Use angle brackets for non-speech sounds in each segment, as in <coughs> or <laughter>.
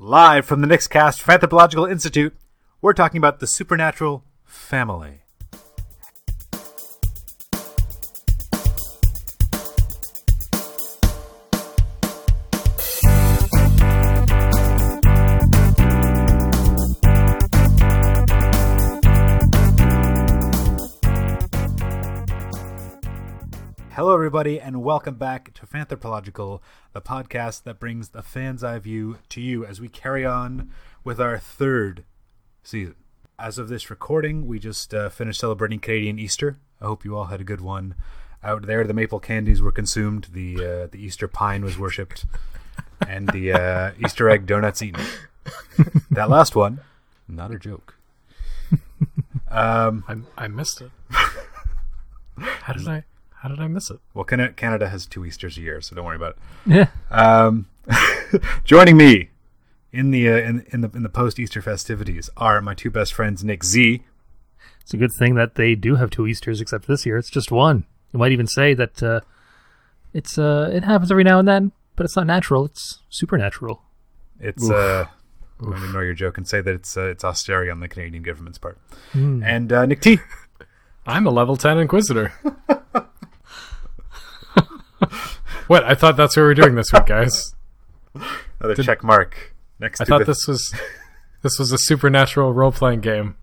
Live from the Nixcast Anthropological Institute, we're talking about the supernatural family. Everybody, and welcome back to Fanthropological, the podcast that brings the fan's eye view to you as we carry on with our third season. As of this recording, we just uh, finished celebrating Canadian Easter. I hope you all had a good one out there. The maple candies were consumed, the uh, the Easter pine was worshipped, and the uh, <laughs> Easter egg donuts eaten. that last one, not a joke. <laughs> Um, I, I missed it. <laughs> How did I? How did I miss it? well, Canada, Canada has two Easters a year, so don't worry about it. Yeah. Um, <laughs> joining me in the uh, in, in the in the post Easter festivities are my two best friends, Nick Z. It's a good thing that they do have two Easters, except this year it's just one. You might even say that uh, it's uh, it happens every now and then, but it's not natural. It's supernatural. It's uh, I'm going to ignore your joke and say that it's uh, it's austerity on the Canadian government's part. And uh, Nick T. I'm a level ten Inquisitor. <laughs> <laughs> what? I thought that's what we were doing this week, guys. Another check mark next I thought the, this was this was a supernatural role playing game.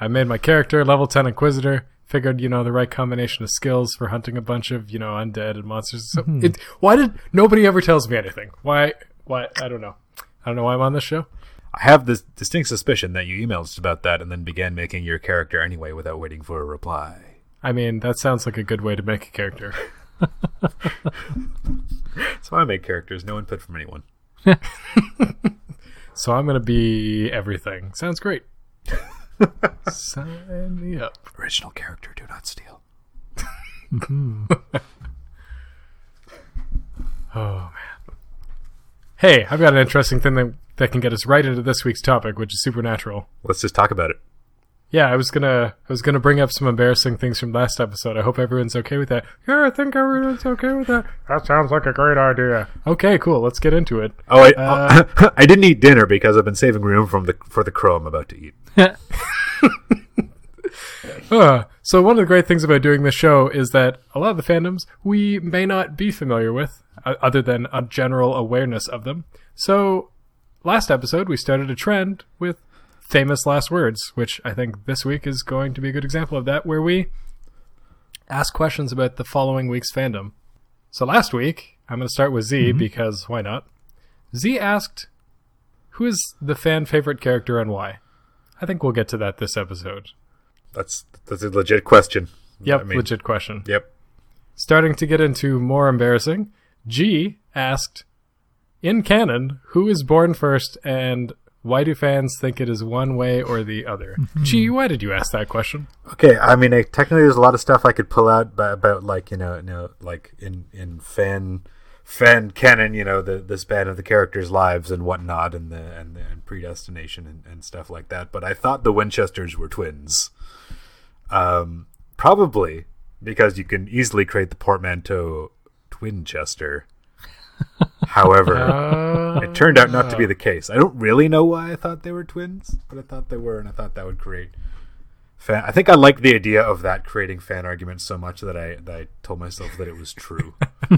I made my character level ten Inquisitor. Figured you know the right combination of skills for hunting a bunch of you know undead and monsters. So hmm. it, why did nobody ever tells me anything? Why? Why? I don't know. I don't know why I'm on this show. I have this distinct suspicion that you emailed us about that and then began making your character anyway without waiting for a reply. I mean, that sounds like a good way to make a character. <laughs> <laughs> Why I make characters. No input from anyone. <laughs> So I'm gonna be everything. Sounds great. <laughs> Sign me up. Original character, do not steal. Oh man. Hey, I've got an interesting thing that that can get us right into this week's topic, which is supernatural. Let's just talk about it. Yeah, I was gonna I was gonna bring up some embarrassing things from last episode. I hope everyone's okay with that. Yeah, I think everyone's okay with that. That sounds like a great idea. Okay, cool. Let's get into it. Oh, I, Uh, <laughs> I didn't eat dinner because I've been saving room from the for the crow I'm about to eat. <laughs> <laughs> Uh, so one of the great things about doing this show is that a lot of the fandoms we may not be familiar with, uh, other than a general awareness of them. So last episode we started a trend with famous last words, which I think this week is going to be a good example of that, where we ask questions about the following week's fandom. So last week I'm going to start with Z mm-hmm. because why not? Z asked, "Who is the fan favorite character and why?" I think we'll get to that this episode. That's that's a legit question. Yep, I mean, legit question. Yep. Starting to get into more embarrassing, G asked, in canon, who is born first and why do fans think it is one way or the other? Gee, why did you ask that question? Okay, I mean, I, technically, there's a lot of stuff I could pull out ba- about, like you know, you know, like in in fan fan canon, you know, the the span of the characters' lives and whatnot, and the and, the, and predestination and, and stuff like that. But I thought the Winchesters were twins. Um, probably because you can easily create the portmanteau Twinchester. However, Uh, it turned out not to be the case. I don't really know why I thought they were twins, but I thought they were, and I thought that would create fan. I think I liked the idea of that creating fan arguments so much that I that I told myself that it was true. <laughs>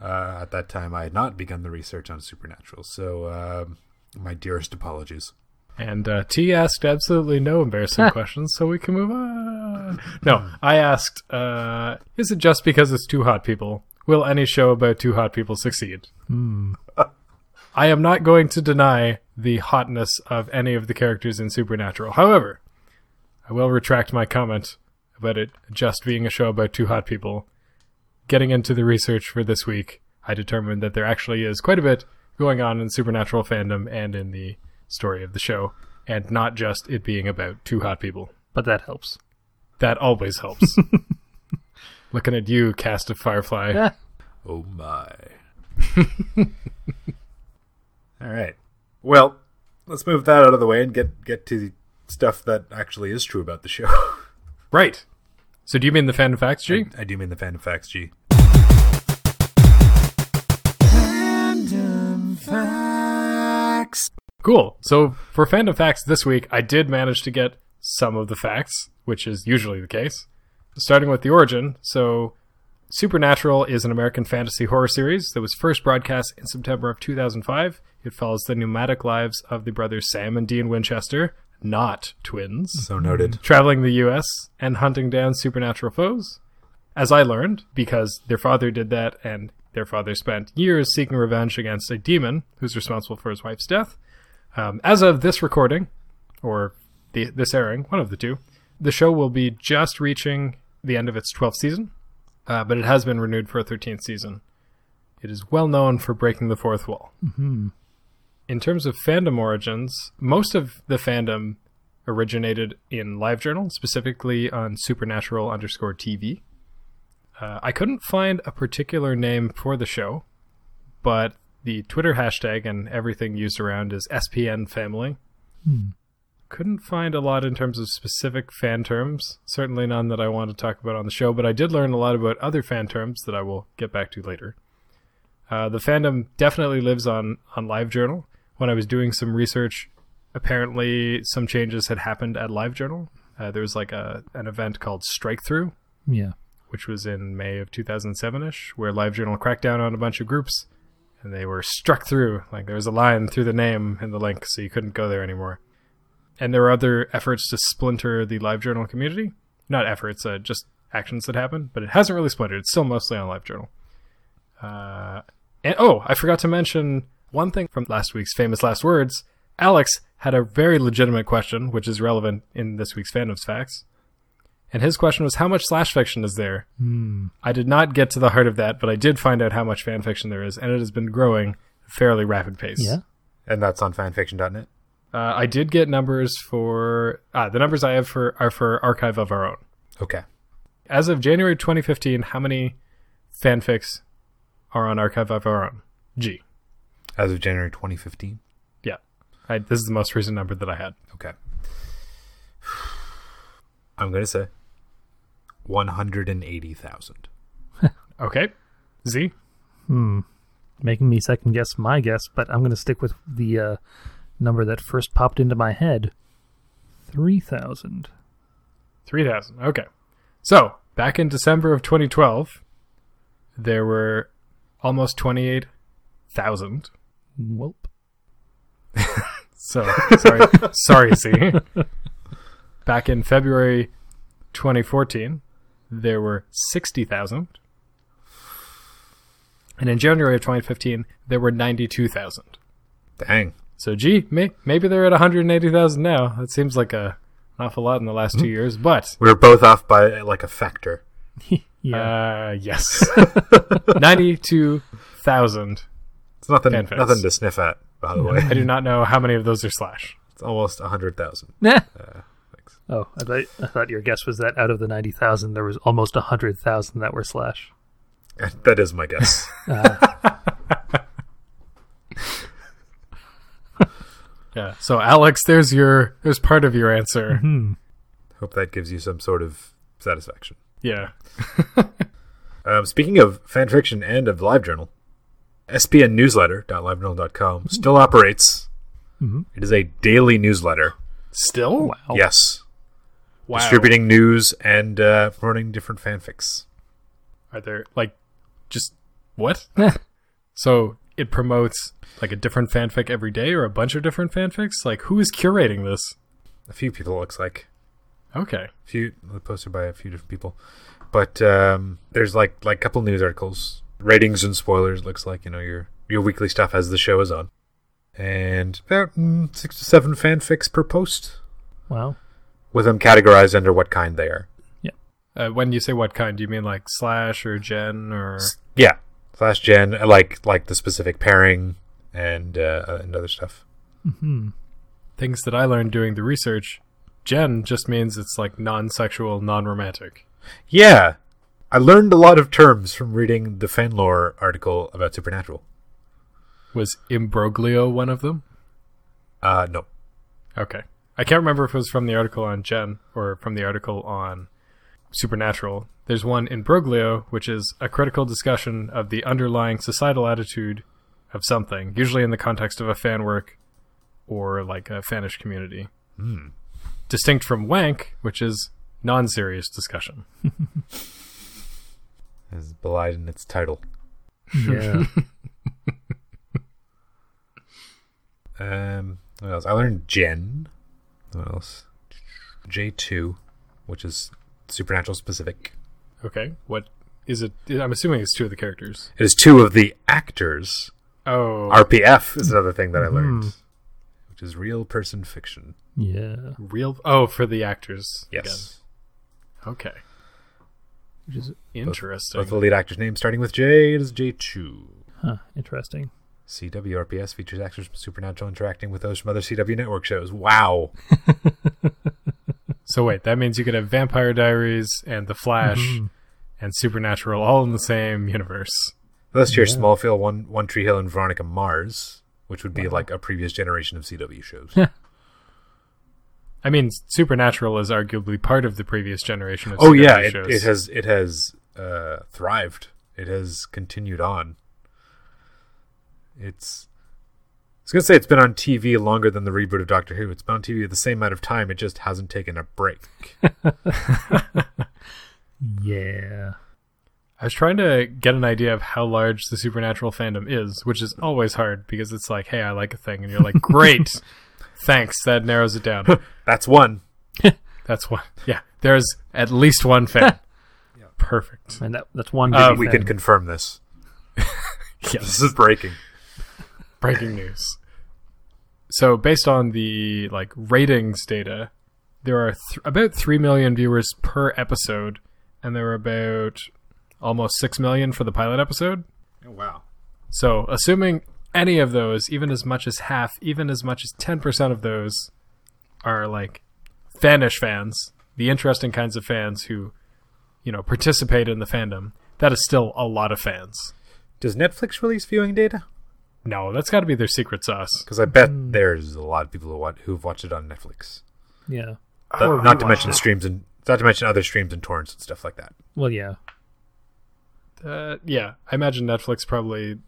uh, at that time, I had not begun the research on supernatural, so um, my dearest apologies. and uh, T asked absolutely no embarrassing questions, so we can move on. No, I asked, uh, is it just because it's two hot people? Will any show about two hot people succeed? Hmm. I am not going to deny the hotness of any of the characters in Supernatural. However, I will retract my comment about it just being a show about two hot people. Getting into the research for this week, I determined that there actually is quite a bit going on in Supernatural fandom and in the story of the show, and not just it being about two hot people. But that helps. That always helps. <laughs> Looking at you, cast of Firefly. Yeah. Oh my! <laughs> All right. Well, let's move that out of the way and get get to the stuff that actually is true about the show. <laughs> Right. So do you mean the fan facts, G? I do mean the fandom facts, G. Fandom facts. Cool. So for fandom facts this week, I did manage to get some of the facts, which is usually the case. Starting with the origin. So Supernatural is an American fantasy horror series that was first broadcast in September of 2005. It follows the nomadic lives of the brothers Sam and Dean Winchester, not twins, So noted. traveling the U.S. and hunting down supernatural foes. As I learned, because their father did that and their father spent years seeking revenge against a demon who's responsible for his wife's death. Um, as of this recording, or the, this airing, one of the two, the show will be just reaching the end of its 12th season, uh, but it has been renewed for a 13th season. It is well known for breaking the fourth wall. Mm-hmm. In terms of fandom origins, most of the fandom originated in LiveJournal, specifically on Supernatural underscore TV. Uh, I couldn't find a particular name for the show, but the Twitter hashtag and everything used around is SPN Family. Hmm. Couldn't find a lot in terms of specific fan terms, certainly none that I want to talk about on the show, but I did learn a lot about other fan terms that I will get back to later. Uh, the fandom definitely lives on, on LiveJournal. When I was doing some research, apparently some changes had happened at LiveJournal. Uh, there was like a an event called Strike Through, Yeah. which was in May of 2007 ish, where LiveJournal cracked down on a bunch of groups and they were struck through. Like there was a line through the name in the link, so you couldn't go there anymore. And there were other efforts to splinter the LiveJournal community. Not efforts, uh, just actions that happened, but it hasn't really splintered. It's still mostly on LiveJournal. Uh, and oh, I forgot to mention one thing from last week's famous last words. Alex had a very legitimate question, which is relevant in this week's fandom's facts. And his question was, how much slash fiction is there? Hmm. I did not get to the heart of that, but I did find out how much fan fiction there is, and it has been growing at a fairly rapid pace. Yeah. And that's on fanfiction.net. Uh, I did get numbers for ah, the numbers I have for are for Archive of Our Own. Okay. As of January 2015, how many fanfics are on Archive of Our Own? G. As of January 2015. Yeah, I, this is the most recent number that I had. Okay. <sighs> I'm going to say 180,000. <laughs> Okay, Z. Hmm. Making me second guess my guess, but I'm going to stick with the uh, number that first popped into my head 3,000. 3000. Okay. So, back in December of 2012, there were almost 28,000. Welp. <laughs> So, sorry, <laughs> sorry, Z. Back in February 2014, there were 60,000. And in January of 2015, there were 92,000. Dang. So, gee, may, maybe they're at 180,000 now. That seems like a, an awful lot in the last two years, but We were both off by like a factor. <laughs> Yeah. Uh, yes. <laughs> 92,000. It's nothing Fanfics. nothing to sniff at, by the way. I do not know how many of those are slash. It's almost 100,000. Nah. Uh, thanks. Oh, I thought, I thought your guess was that out of the 90,000, there was almost 100,000 that were slash. <laughs> That is my guess. Yeah. So, Alex, there's your, there's part of your answer. Hmm. Hope that gives you some sort of satisfaction. Yeah. <laughs> Um, speaking of fanfiction and of LiveJournal, SPN newsletter.livejournal.com still operates. Mhm. It is a daily newsletter. Still? Wow. Yes. Wow. Distributing news and uh, promoting different fanfics. Are there like just what? <laughs> so it promotes like a different fanfic every day or a bunch of different fanfics? Like who is curating this? A few people, it looks like. Okay. A few posted by a few different people. But um, there's like like a couple news articles, ratings and spoilers. Looks like you know your your weekly stuff as the show is on, and about mm, six to seven fanfics per post, Wow. with them categorized under what kind they are. Uh, when you say what kind, do you mean like slash or gen or Yeah, slash gen uh, like like the specific pairing and uh, and other stuff. Hmm. things that I learned doing the research? Gen just means it's like non-sexual, non-romantic. Yeah, I learned a lot of terms from reading the fanlore article about Supernatural. Was imbroglio one of them? Uh, no, Okay. I can't remember if it was from the article on Gen or from the article on Supernatural. There's one imbroglio, which is a critical discussion of the underlying societal attitude of something, usually in the context of a fan work or like a fanish community. Hmm. Distinct from wank, which is non-serious discussion. <laughs> Is belied in its title. Yeah. <laughs> Um, what else? I learned Gen. What else? J2, which is supernatural specific. Okay, what is it? I'm assuming it's two of the characters. It is two of the actors. Oh, RPF is another thing that I hmm. learned, which is real person fiction. yeah. real. Oh, for the actors. Yes. again. Okay. Which is Interesting. Both the lead actors' names starting with J. It is J2. huh, interesting. CW RPS features actors from Supernatural interacting with those from other CW network shows. Wow. <laughs> So wait, that means you could have Vampire Diaries and The Flash Mhm. and Supernatural all in the same universe. Let's hear Yeah. Smallville, One One Tree Hill, and Veronica Mars, which would be like a previous generation of CW shows. <laughs> I mean, Supernatural is arguably part of the previous generation of oh CW yeah, it, shows. it has it has uh, thrived. It has continued on. It's. I was gonna say it's been on TV longer than the reboot of Doctor Who. It's been on TV the same amount of time. It just hasn't taken a break. <laughs> Yeah. I was trying to get an idea of how large the Supernatural fandom is, which is always hard because it's like, hey, I like a thing, and you're like, great, <laughs> thanks, that narrows it down. <laughs> That's one. That's one. Yeah, there's at least one fan. Perfect. And that that's one Uh, We fan. can confirm this. Yes. This is breaking. breaking news. So, based on the like ratings data, there are th- about three million viewers per episode, and there were about almost six million for the pilot episode. Oh, wow. So, assuming any of those, even as much as half, even as much as ten percent of those, are like fanish fans, the interesting kinds of fans who, you know, participate in the fandom. That is still a lot of fans. Does Netflix release viewing data? No, that's got to be their secret sauce. Because I bet there's a lot of people who watch, who've watched it on Netflix. Yeah. That- Or not to rewatched mention it. streams and not to mention other streams and torrents and stuff like that. Well, yeah. Uh, yeah, I imagine Netflix probably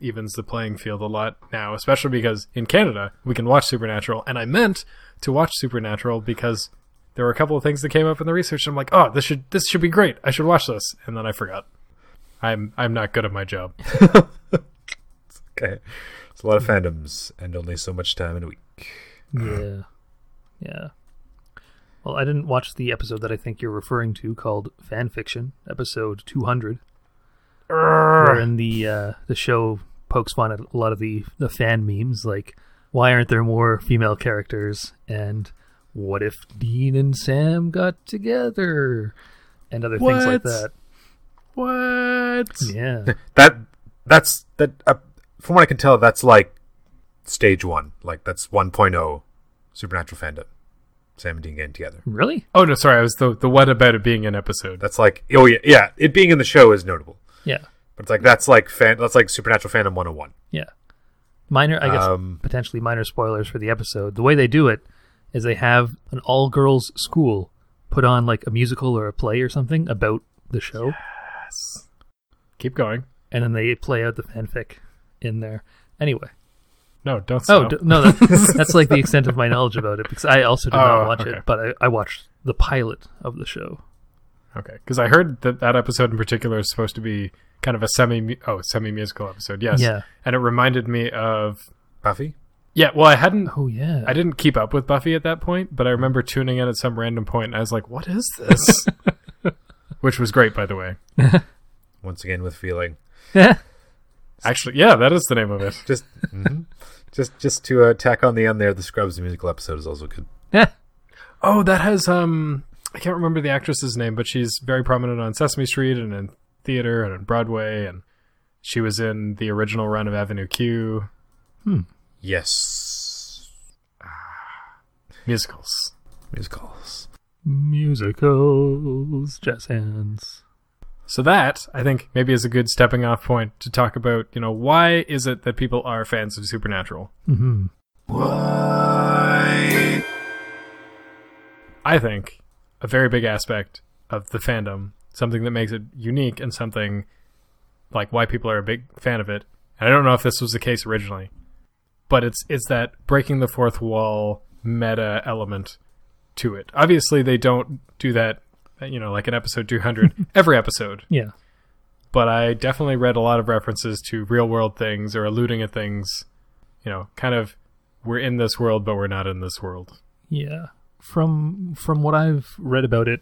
evens the playing field a lot now, especially because in Canada we can watch Supernatural, and I meant to watch Supernatural because there were a couple of things that came up in the research. And I'm like, oh, this should this should be great. I should watch this, and then I forgot. I'm I'm not good at my job. <laughs> Okay, it's a lot of fandoms and only so much time in a week. Yeah. Yeah. Well, I didn't watch the episode that I think you're referring to called Fan Fiction, episode 200, wherein the uh, the show pokes fun at a lot of the, the fan memes, like, why aren't there more female characters? And what if Dean and Sam got together? And other things like that. What? Yeah. <laughs> That that's that. Uh, from what I can tell, that's like stage one. Like that's 1.0 supernatural fandom. Sam and Dean getting together. really? Oh no, sorry. I was the the what about it being an episode. That's like oh yeah yeah. It being in the show is notable, Yeah. but it's like that's like fan. That's like supernatural fandom 101. Yeah. Minor, I guess, Um, potentially minor spoilers for the episode. The way they do it is they have an all girls school put on like a musical or a play or something about the show, Yes. Keep going. and then they play out the fanfic in there. Anyway, No, don't oh d- no, that, <laughs> that's like the extent of my knowledge about it because I also did Oh, not watch okay. it, but I, I watched the pilot of the show. Okay, because I heard that that episode in particular is supposed to be kind of a semi oh semi musical episode. Yes, Yeah. and it reminded me of Buffy. yeah. Well, I hadn't Oh yeah, I didn't keep up with Buffy at that point, but I remember tuning in at some random point, and I was like, "What is this?" <laughs> Which was great, by the way. <laughs> Once again with feeling. Actually, yeah, that is the name of it. <laughs> Just mhm. <laughs> just just to uh, tack on the end there, the Scrubs musical episode is also good. Yeah. Oh, that has um, I can't remember the actress's name, but she's very prominent on Sesame Street and in theater and in Broadway, and she was in the original run of Avenue Q Yes. musicals. Musicals. musicals, jazz hands. So that I think maybe is a good stepping off point to talk about. You know, why is it that people are fans of Supernatural? hmm I think a very big aspect of the fandom, something that makes it unique, and something like why people are a big fan of it. And I don't know if this was the case originally, but it's it's that breaking the fourth wall meta element to it. Obviously, they don't do that, Uh, you know, like in episode 200 <laughs> every episode. Yeah. But I definitely read a lot of references to real world things or alluding at things, you know, kind of we're in this world but we're not in this world. Yeah. From from what I've read about it,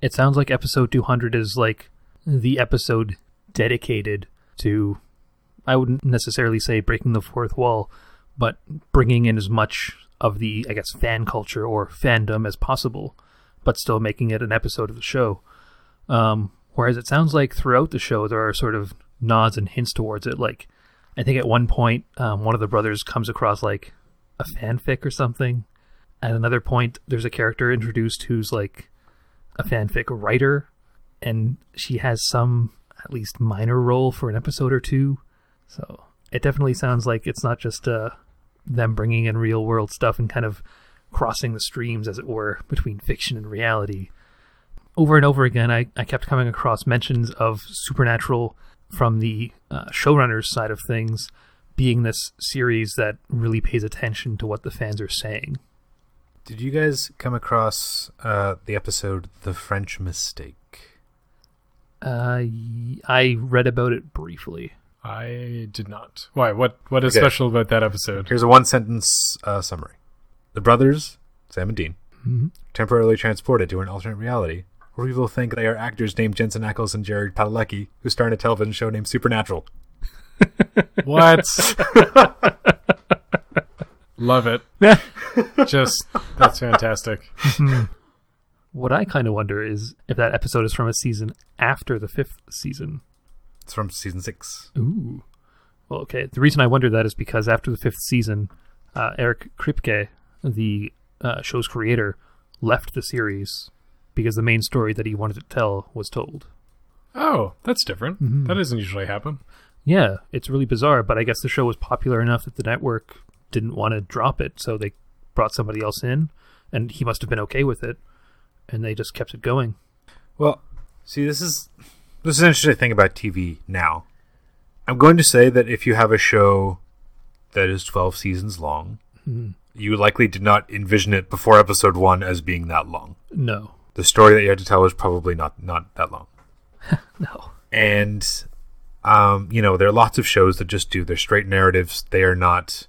it sounds like episode 200 is like the episode dedicated to I wouldn't necessarily say breaking the fourth wall, but bringing in as much of the I guess fan culture or fandom as possible, but still making it an episode of the show. Um, whereas it sounds like throughout the show there are sort of nods and hints towards it. Like I think at one point um, one of the brothers comes across like a fanfic or something. At another point, there's a character introduced who's like a fanfic writer, and she has some at least minor role for an episode or two. So it definitely sounds like it's not just uh, them bringing in real world stuff and kind of crossing the streams, as it were, between fiction and reality. Over and over again, I, I kept coming across mentions of Supernatural from the uh, showrunners side of things being this series that really pays attention to what the fans are saying. Did you guys come across uh, the episode "The French Mistake"? Uh, y- I read about it briefly. I did not. Why? What what is Okay. special about that episode? Here's a one sentence uh, summary. The brothers, Sam and Dean, Mhm. temporarily transported to an alternate reality where people think they are actors named Jensen Ackles and Jared Padalecki who star in a television show named Supernatural. <laughs> What? Love it. <laughs> Just that's fantastic. What I kind of wonder is if that episode is from a season after the fifth season. It's from season six. Ooh. Well, okay. The reason I wonder that is because after the fifth season, uh, Eric Kripke, the uh, show's creator, left the series because the main story that he wanted to tell was told. Oh, that's different. Mhm. That doesn't usually happen. Yeah, it's really bizarre, but I guess the show was popular enough that the network didn't want to drop it, so they brought somebody else in, and he must have been okay with it, and they just kept it going. Well, see, this is this is an interesting thing about TV now. I'm going to say that if you have a show that is 12 seasons long, Mhm. You likely did not envision it before episode one as being that long. No, The story that you had to tell was probably not not that long. <laughs> no. and um, you know there are lots of shows that just do their straight narratives. They are not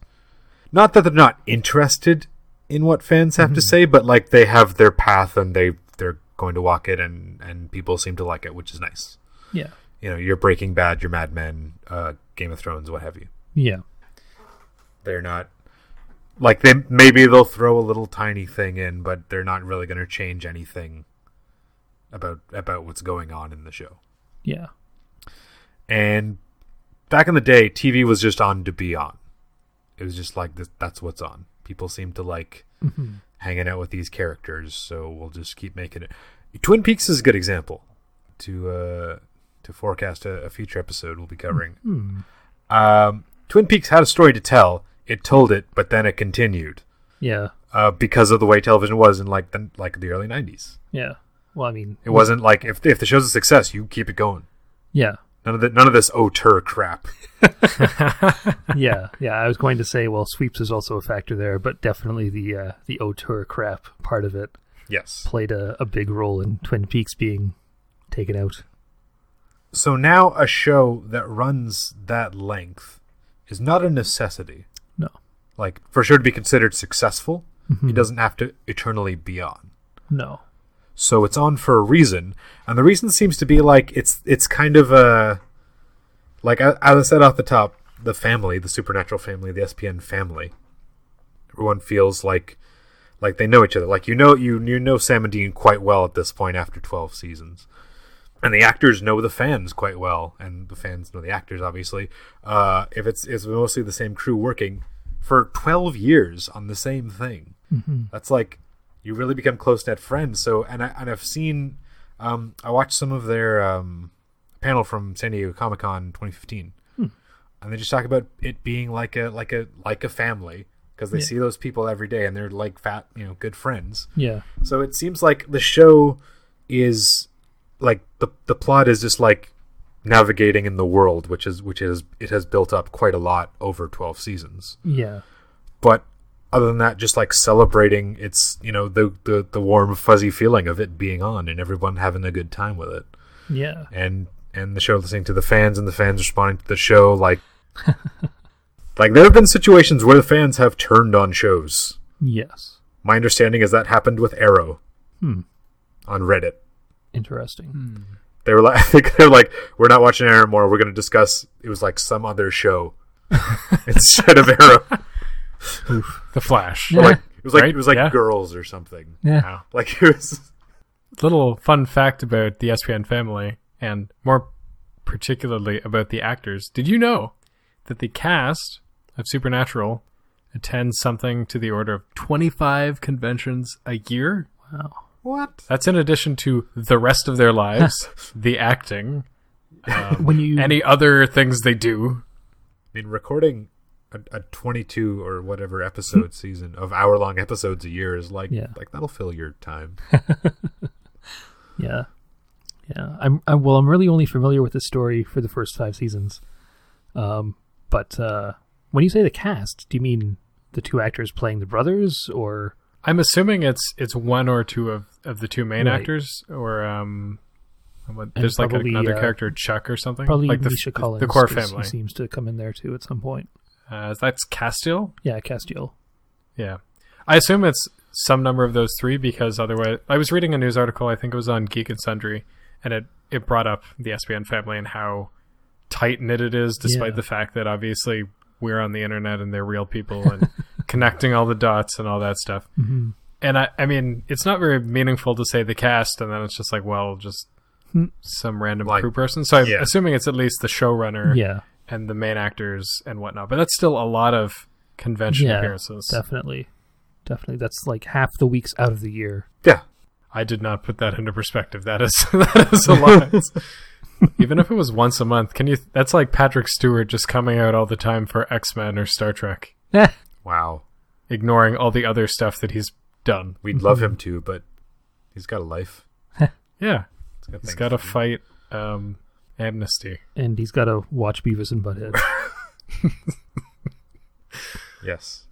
not that they're not interested in what fans have to say but like they have their path and they they're going to walk it and and people seem to like it which is nice. Yeah, you know you're breaking bad your mad men uh, game of thrones what have you. Yeah, they're not like they maybe they'll throw a little tiny thing in but they're not really going to change anything about about what's going on in the show yeah. And back in the day, TV was just on to be on. It was just like this, that's what's on. People seem to like Mhm. hanging out with these characters, so we'll just keep making it. Twin Peaks is a good example to uh, to forecast a, a future episode we'll be covering. Hmm. Um, Twin Peaks had a story to tell. It told it, but then it continued Yeah, uh, because of the way television was in like the like the early '90s. yeah. Well, I mean, It wasn't like if if the show's a success, you keep it going. yeah, None of the none of this auteur crap. <laughs> yeah, yeah. I was going to say, well, sweeps is also a factor there, but definitely the uh, the auteur crap part of it Yes. played a, a big role in Twin Peaks being taken out. So now a show that runs that length is not a necessity. Like for sure to be considered successful, Mhm. it doesn't have to eternally be on. No. So it's on for a reason, and the reason seems to be like it's it's kind of a like as I said off the top, the family, the supernatural family, the SPN family. Everyone feels like like they know each other. Like you know you you know Sam and Dean quite well at this point after twelve seasons. And the actors know the fans quite well, and the fans know the actors. Obviously, uh, if it's it's mostly the same crew working for twelve years on the same thing, hmm that's like you really become close knit friends. So, and I and I've seen, um, I watched some of their um, panel from San Diego Comic Con 2015, Hmm. and they just talk about it being like a like a like a family because they Yeah. see those people every day and they're like fat, you know, good friends. Yeah. So it seems like the show is like the the plot is just like navigating in the world, which is which is it has built up quite a lot over twelve seasons. Yeah. But other than that, just like celebrating its you know the the the warm fuzzy feeling of it being on and everyone having a good time with it, Yeah. and and the show listening to the fans and the fans responding to the show like. <laughs> like there have been situations where the fans have turned on shows. Yes. My understanding is that happened with Arrow Hmm. on Reddit. Interesting. They were like, <laughs> I think they're like, we're not watching Arrow anymore. We're going to discuss. It was like some other show <laughs> instead of Arrow. <laughs> The Flash. Or like it was like Right? it was like Yeah. girls or something. Yeah. Wow. Like it was. Little fun fact about the SPN family, and more particularly about the actors. Did you know that the cast of Supernatural attends something to the order of 25 conventions a year? Wow. What? That's in addition to the rest of their lives, <laughs> the acting, um, When you any other things they do. I mean, recording a, a 22 or whatever episode season of hour long episodes a year is like Yeah. like that'll fill your time. <laughs> Yeah, yeah. I'm, I'm well. I'm really only familiar with the story for the first five seasons. Um, but uh, when you say the cast, do you mean the two actors playing the brothers, or I'm assuming it's it's one or two of, of the two main Right. actors, or um, what, there's like probably, another uh, character, Chuck or something. probably like the, Misha the- Collins? the core family. Seems to come in there too at some point. Uh, that's Castiel. Yeah, Castiel. Yeah, I assume it's some number of those three because otherwise, I was reading a news article. I think it was on Geek and Sundry, and it it brought up the SPN family and how tight knit it is, despite Yeah. the fact that obviously we're on the internet and they're real people and <laughs> connecting all the dots and all that stuff. hmm And I, I mean, it's not very meaningful to say the cast, and then it's just like, well, just Hmm. some random Like- crew person. So I'm yeah. assuming it's at least the showrunner Yeah, and the main actors and whatnot. But that's still a lot of convention Yeah, appearances. definitely, definitely. That's like half the weeks out of the year. Yeah. I did not put that into perspective. That is <laughs> that is a lot. <laughs> Even if it was once a month, can you? That's like Patrick Stewart just coming out all the time for X Men or Star Trek, <laughs> Wow. ignoring all the other stuff that he's done. We'd love him <laughs> to, but he's got a life. <laughs> Yeah, He's got, he's things got to fight um, amnesty. and he's got to watch Beavis and Butthead. <laughs> Yes.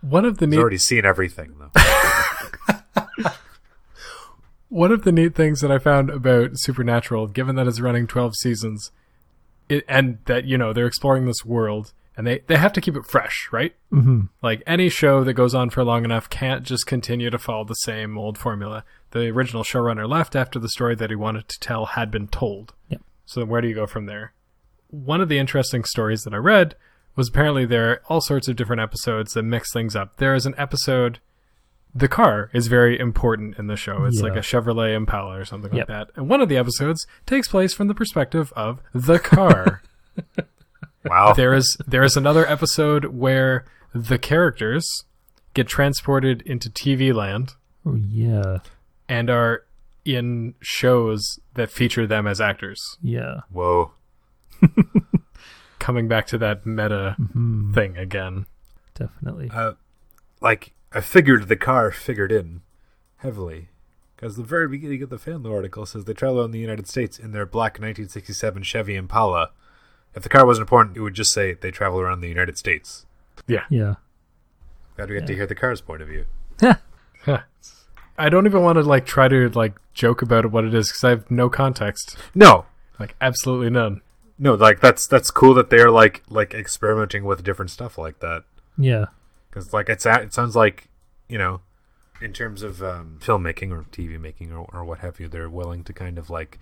One of the He's neat already seen everything though. One of the neat things that I found about Supernatural, given that it's running 12 seasons, it, and that, you know, they're exploring this world, and they, they have to keep it fresh, right? hmm Like, any show that goes on for long enough can't just continue to follow the same old formula. The original showrunner left after the story that he wanted to tell had been told. Yep. So then where do you go from there? One of the interesting stories that I read was apparently there are all sorts of different episodes that mix things up. There is an episode the car is very important in the show. It's like a Chevrolet Impala or something Yep. like that. And one of the episodes takes place from the perspective of the car. <laughs> Wow. there is there is another episode where the characters get transported into TV land Oh, yeah, and are in shows that feature them as actors. yeah. Whoa. <laughs> Coming back to that meta hmm thing again. Definitely. Uh, like I figured the car figured in heavily because the very beginning of the fan lore article says they travel in the United States in their black 1967 Chevy Impala. If the car wasn't important, it would just say they travel around the United States. Yeah. Yeah. Glad we get to hear the car's point of view. <laughs> I don't even want to like try to like joke about what it is because I have no context, No, like absolutely none. no, like that's that's cool that they're like like experimenting with different stuff like that. Yeah. Because like it's it sounds like you know in terms of um, filmmaking or tv making or, or what have you they're willing to kind of like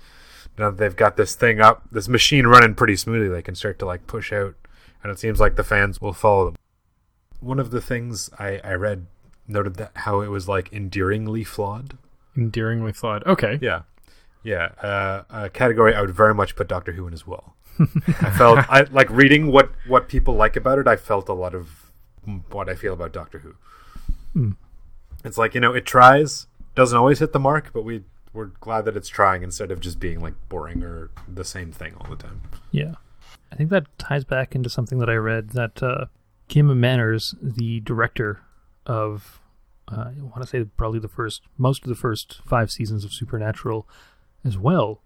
now that they've got this thing up this machine running pretty smoothly they can start to like push out and it seems like the fans will follow them. One of the things i i read noted that how it was like endearingly flawed. Endearingly flawed. Okay. yeah. Yeah. Uh, a category i would very much put doctor who in as well. <laughs> I felt i like reading what what people like about it i felt a lot of what i feel about doctor who Hmm. it's like you know it tries doesn't always hit the mark but we we're glad that it's trying instead of just being like boring or the same thing all the time Yeah. I think that ties back into something that I read that uh, Kim Manners, the director of uh, I want to say probably the first, most of the first five seasons of Supernatural, as well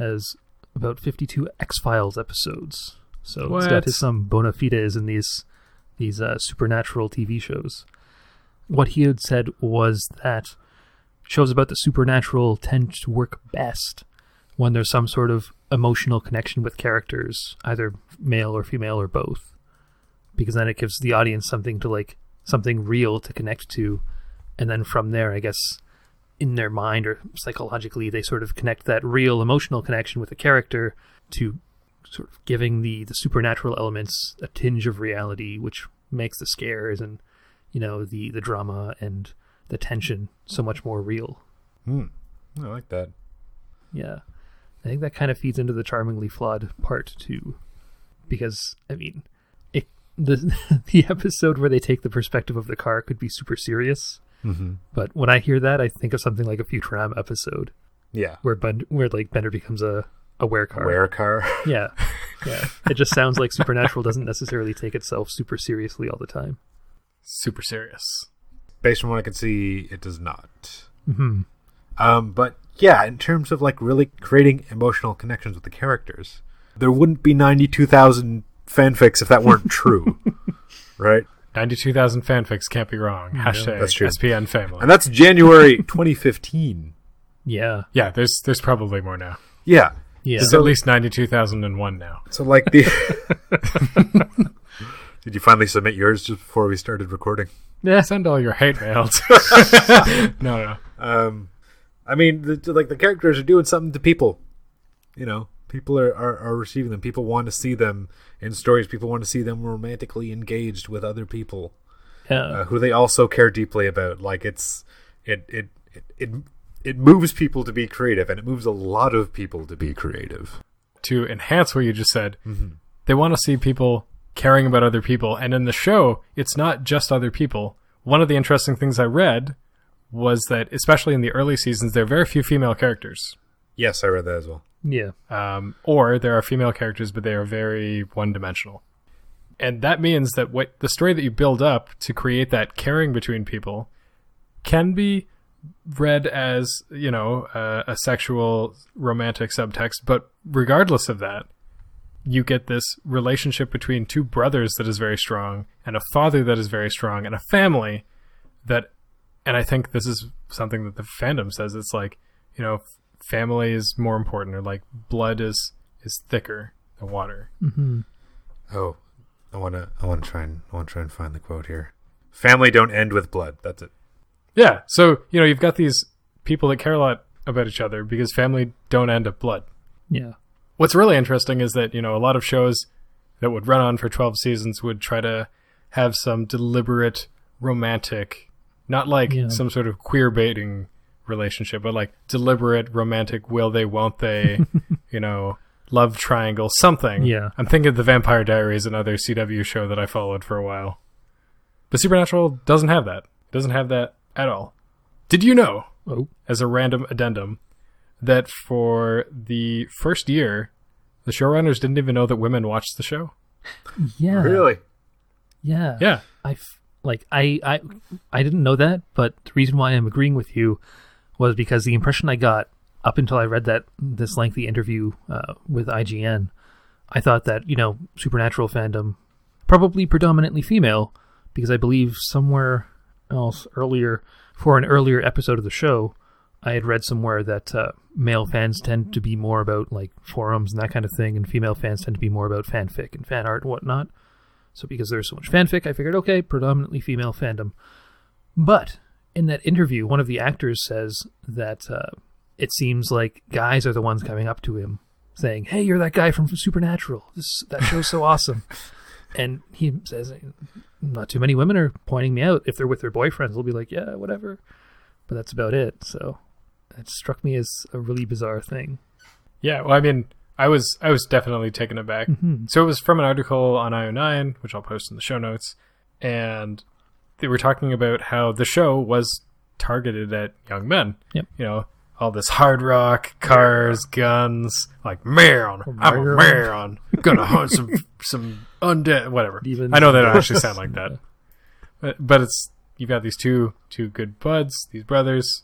as about 52 X Files episodes. So it's What? got his some bona fides in these these uh, supernatural TV shows. What he had said was that shows about the supernatural tend to work best when there's some sort of emotional connection with characters, either male or female or both, because then it gives the audience something to like something real to connect to, and then from there, I guess in their mind or psychologically, they sort of connect that real emotional connection with the character to sort of giving the the supernatural elements a tinge of reality, which makes the scares and you know the the drama and the tension so much more real. Hmm. I like that. Yeah. I think that kind of feeds into the charmingly flawed part too. Because I mean, it the <laughs> the episode where they take the perspective of the car could be super serious, Mm-hmm. but when I hear that, I think of something like a Futurama episode Yeah. where ben, where like Bender becomes a a wear car. Wear car. <laughs> Yeah. Yeah. it just sounds like Supernatural doesn't necessarily take itself super seriously all the time. Super serious. Based on what I can see, it does not. hmm Um, but yeah, in terms of like really creating emotional connections with the characters, there wouldn't be ninety-two thousand fanfics if that weren't <laughs> true, right? 92,000 fanfics can't be wrong. Hashtag that's true. SPN family. And that's January 2015. Yeah. yeah, there's there's probably more now. Yeah. Yeah. There's at least 92,001 now. So like the. <laughs> Did you finally submit yours just before we started recording? Yeah, send all your hate mails. <laughs> no, no. Um, I mean, the, like the characters are doing something to people. You know, people are, are, are receiving them. People want to see them in stories. People want to see them romantically engaged with other people yeah. uh, who they also care deeply about. Like it's it it it it, it moves people to be creative, and it moves a lot of people to be creative. To enhance what you just said, they want to see people caring about other people. And in the show, it's not just other people. One of the interesting things I read was that, especially in the early seasons, there are very few female characters. Yes, I read that as well. yeah. um, or there are female characters, but they are very one-dimensional. And that means that what the story that you build up to create that caring between people can be read as you know uh, a sexual romantic subtext, but regardless of that, you get this relationship between two brothers that is very strong, and a father that is very strong, and a family that. And I think this is something that the fandom says. It's like you know family is more important or like blood is is thicker than water mm-hmm. Oh, I wanna I wanna try and I wanna try and find the quote here. Family don't end with blood. That's it. Yeah so you know you've got these people that care a lot about each other because family don't end up blood Yeah. what's really interesting is that you know a lot of shows that would run on for 12 seasons would try to have some deliberate romantic not like Yeah. some sort of queer baiting relationship but like deliberate romantic will they won't they <laughs> you know love triangle something Yeah. i'm thinking of the vampire diaries another cw show that i followed for a while but supernatural doesn't have that It doesn't have that at all did you know Oh. as a random addendum that for the first year, the showrunners didn't even know that women watched the show. Yeah. Really? Yeah. Yeah, I f- like I I I didn't know that, but the reason why I'm agreeing with you was because the impression I got up until I read that this lengthy interview uh, with IGN, I thought that you know supernatural fandom, probably predominantly female, because I believe somewhere else earlier for an earlier episode of the show, I had read somewhere that uh, male fans tend to be more about like forums and that kind of thing, and female fans tend to be more about fanfic and fan art and whatnot. So because there's so much fanfic, I figured, okay, predominantly female fandom. But in that interview, one of the actors says that uh, it seems like guys are the ones coming up to him saying, "Hey, you're that guy from Supernatural. This that show's so awesome." <laughs> And he says, "Not too many women are pointing me out. If they're with their boyfriends, they'll be like, yeah, whatever." But that's about it. So it struck me as a really bizarre thing. yeah. Well, I mean, I was I was definitely taken aback. Mhm. So it was from an article on IO9, which I'll post in the show notes, and they were talking about how the show was targeted at young men. Yep. You know, all this hard rock, cars, guns, like man, I'm a Man. man, gonna hunt some some undead, whatever. Even- I know they don't actually sound like <laughs> that, but, but it's you've got these two two good buds, these brothers.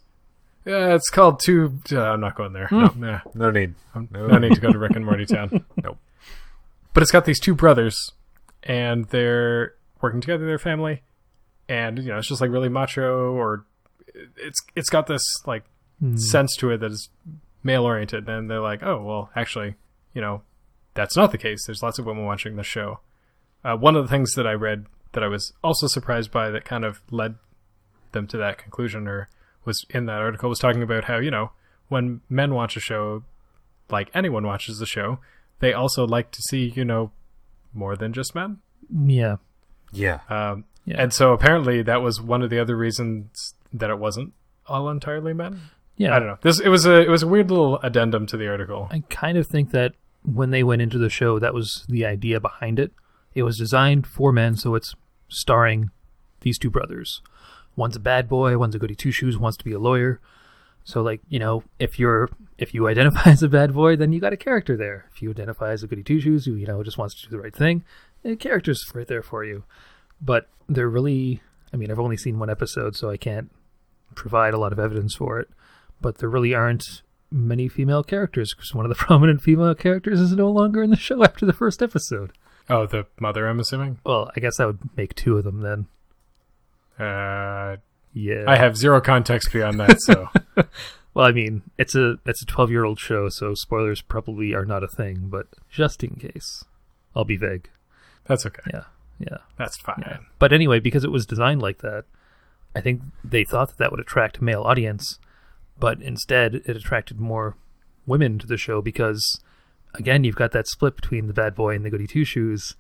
Yeah, it's called two. Uh, I'm not going there. No, nah, No need. No. no need to go to Rick and Morty Town. <laughs> Nope. But it's got these two brothers, and they're working together. Their family, and you know, it's just like really macho, or it's it's got this like Hmm. sense to it that is male oriented. And they're like, oh well, actually, you know, that's not the case. There's lots of women watching the show. Uh, one of the things that I read that I was also surprised by that kind of led them to that conclusion, or was in that article, was talking about how you know when men watch a show, like anyone watches the show, they also like to see you know more than just men. Yeah. Yeah. Um, Yeah. And so apparently that was one of the other reasons that it wasn't all entirely men. Yeah. I don't know. This it was a it was a weird little addendum to the article. I kind of think that when they went into the show, that was the idea behind it. It was designed for men, so it's starring these two brothers. One's a bad boy, one's a goody two shoes, wants to be a lawyer. So, like you know, if you're if you <laughs> identify as a bad boy, then you got a character there. If you identify as a goody two shoes, who you know just wants to do the right thing, the character's right there for you. But they're really, I mean, I've only seen one episode, so I can't provide a lot of evidence for it. But there really aren't many female characters because one of the <laughs> prominent female characters is no longer in the show after the first episode. Oh, the mother, I'm assuming. Well, I guess that would make two of them then. Uh, Yeah. I have zero context beyond that, so <laughs> Well, I mean, it's a it's a twelve year old show, so spoilers probably are not a thing. But just in case, I'll be vague. that's okay. Yeah, yeah, That's fine. yeah. But anyway, because it was designed like that, I think they thought that that would attract a male audience, but instead it attracted more women to the show because, again, you've got that split between the bad boy and the goody two shoes,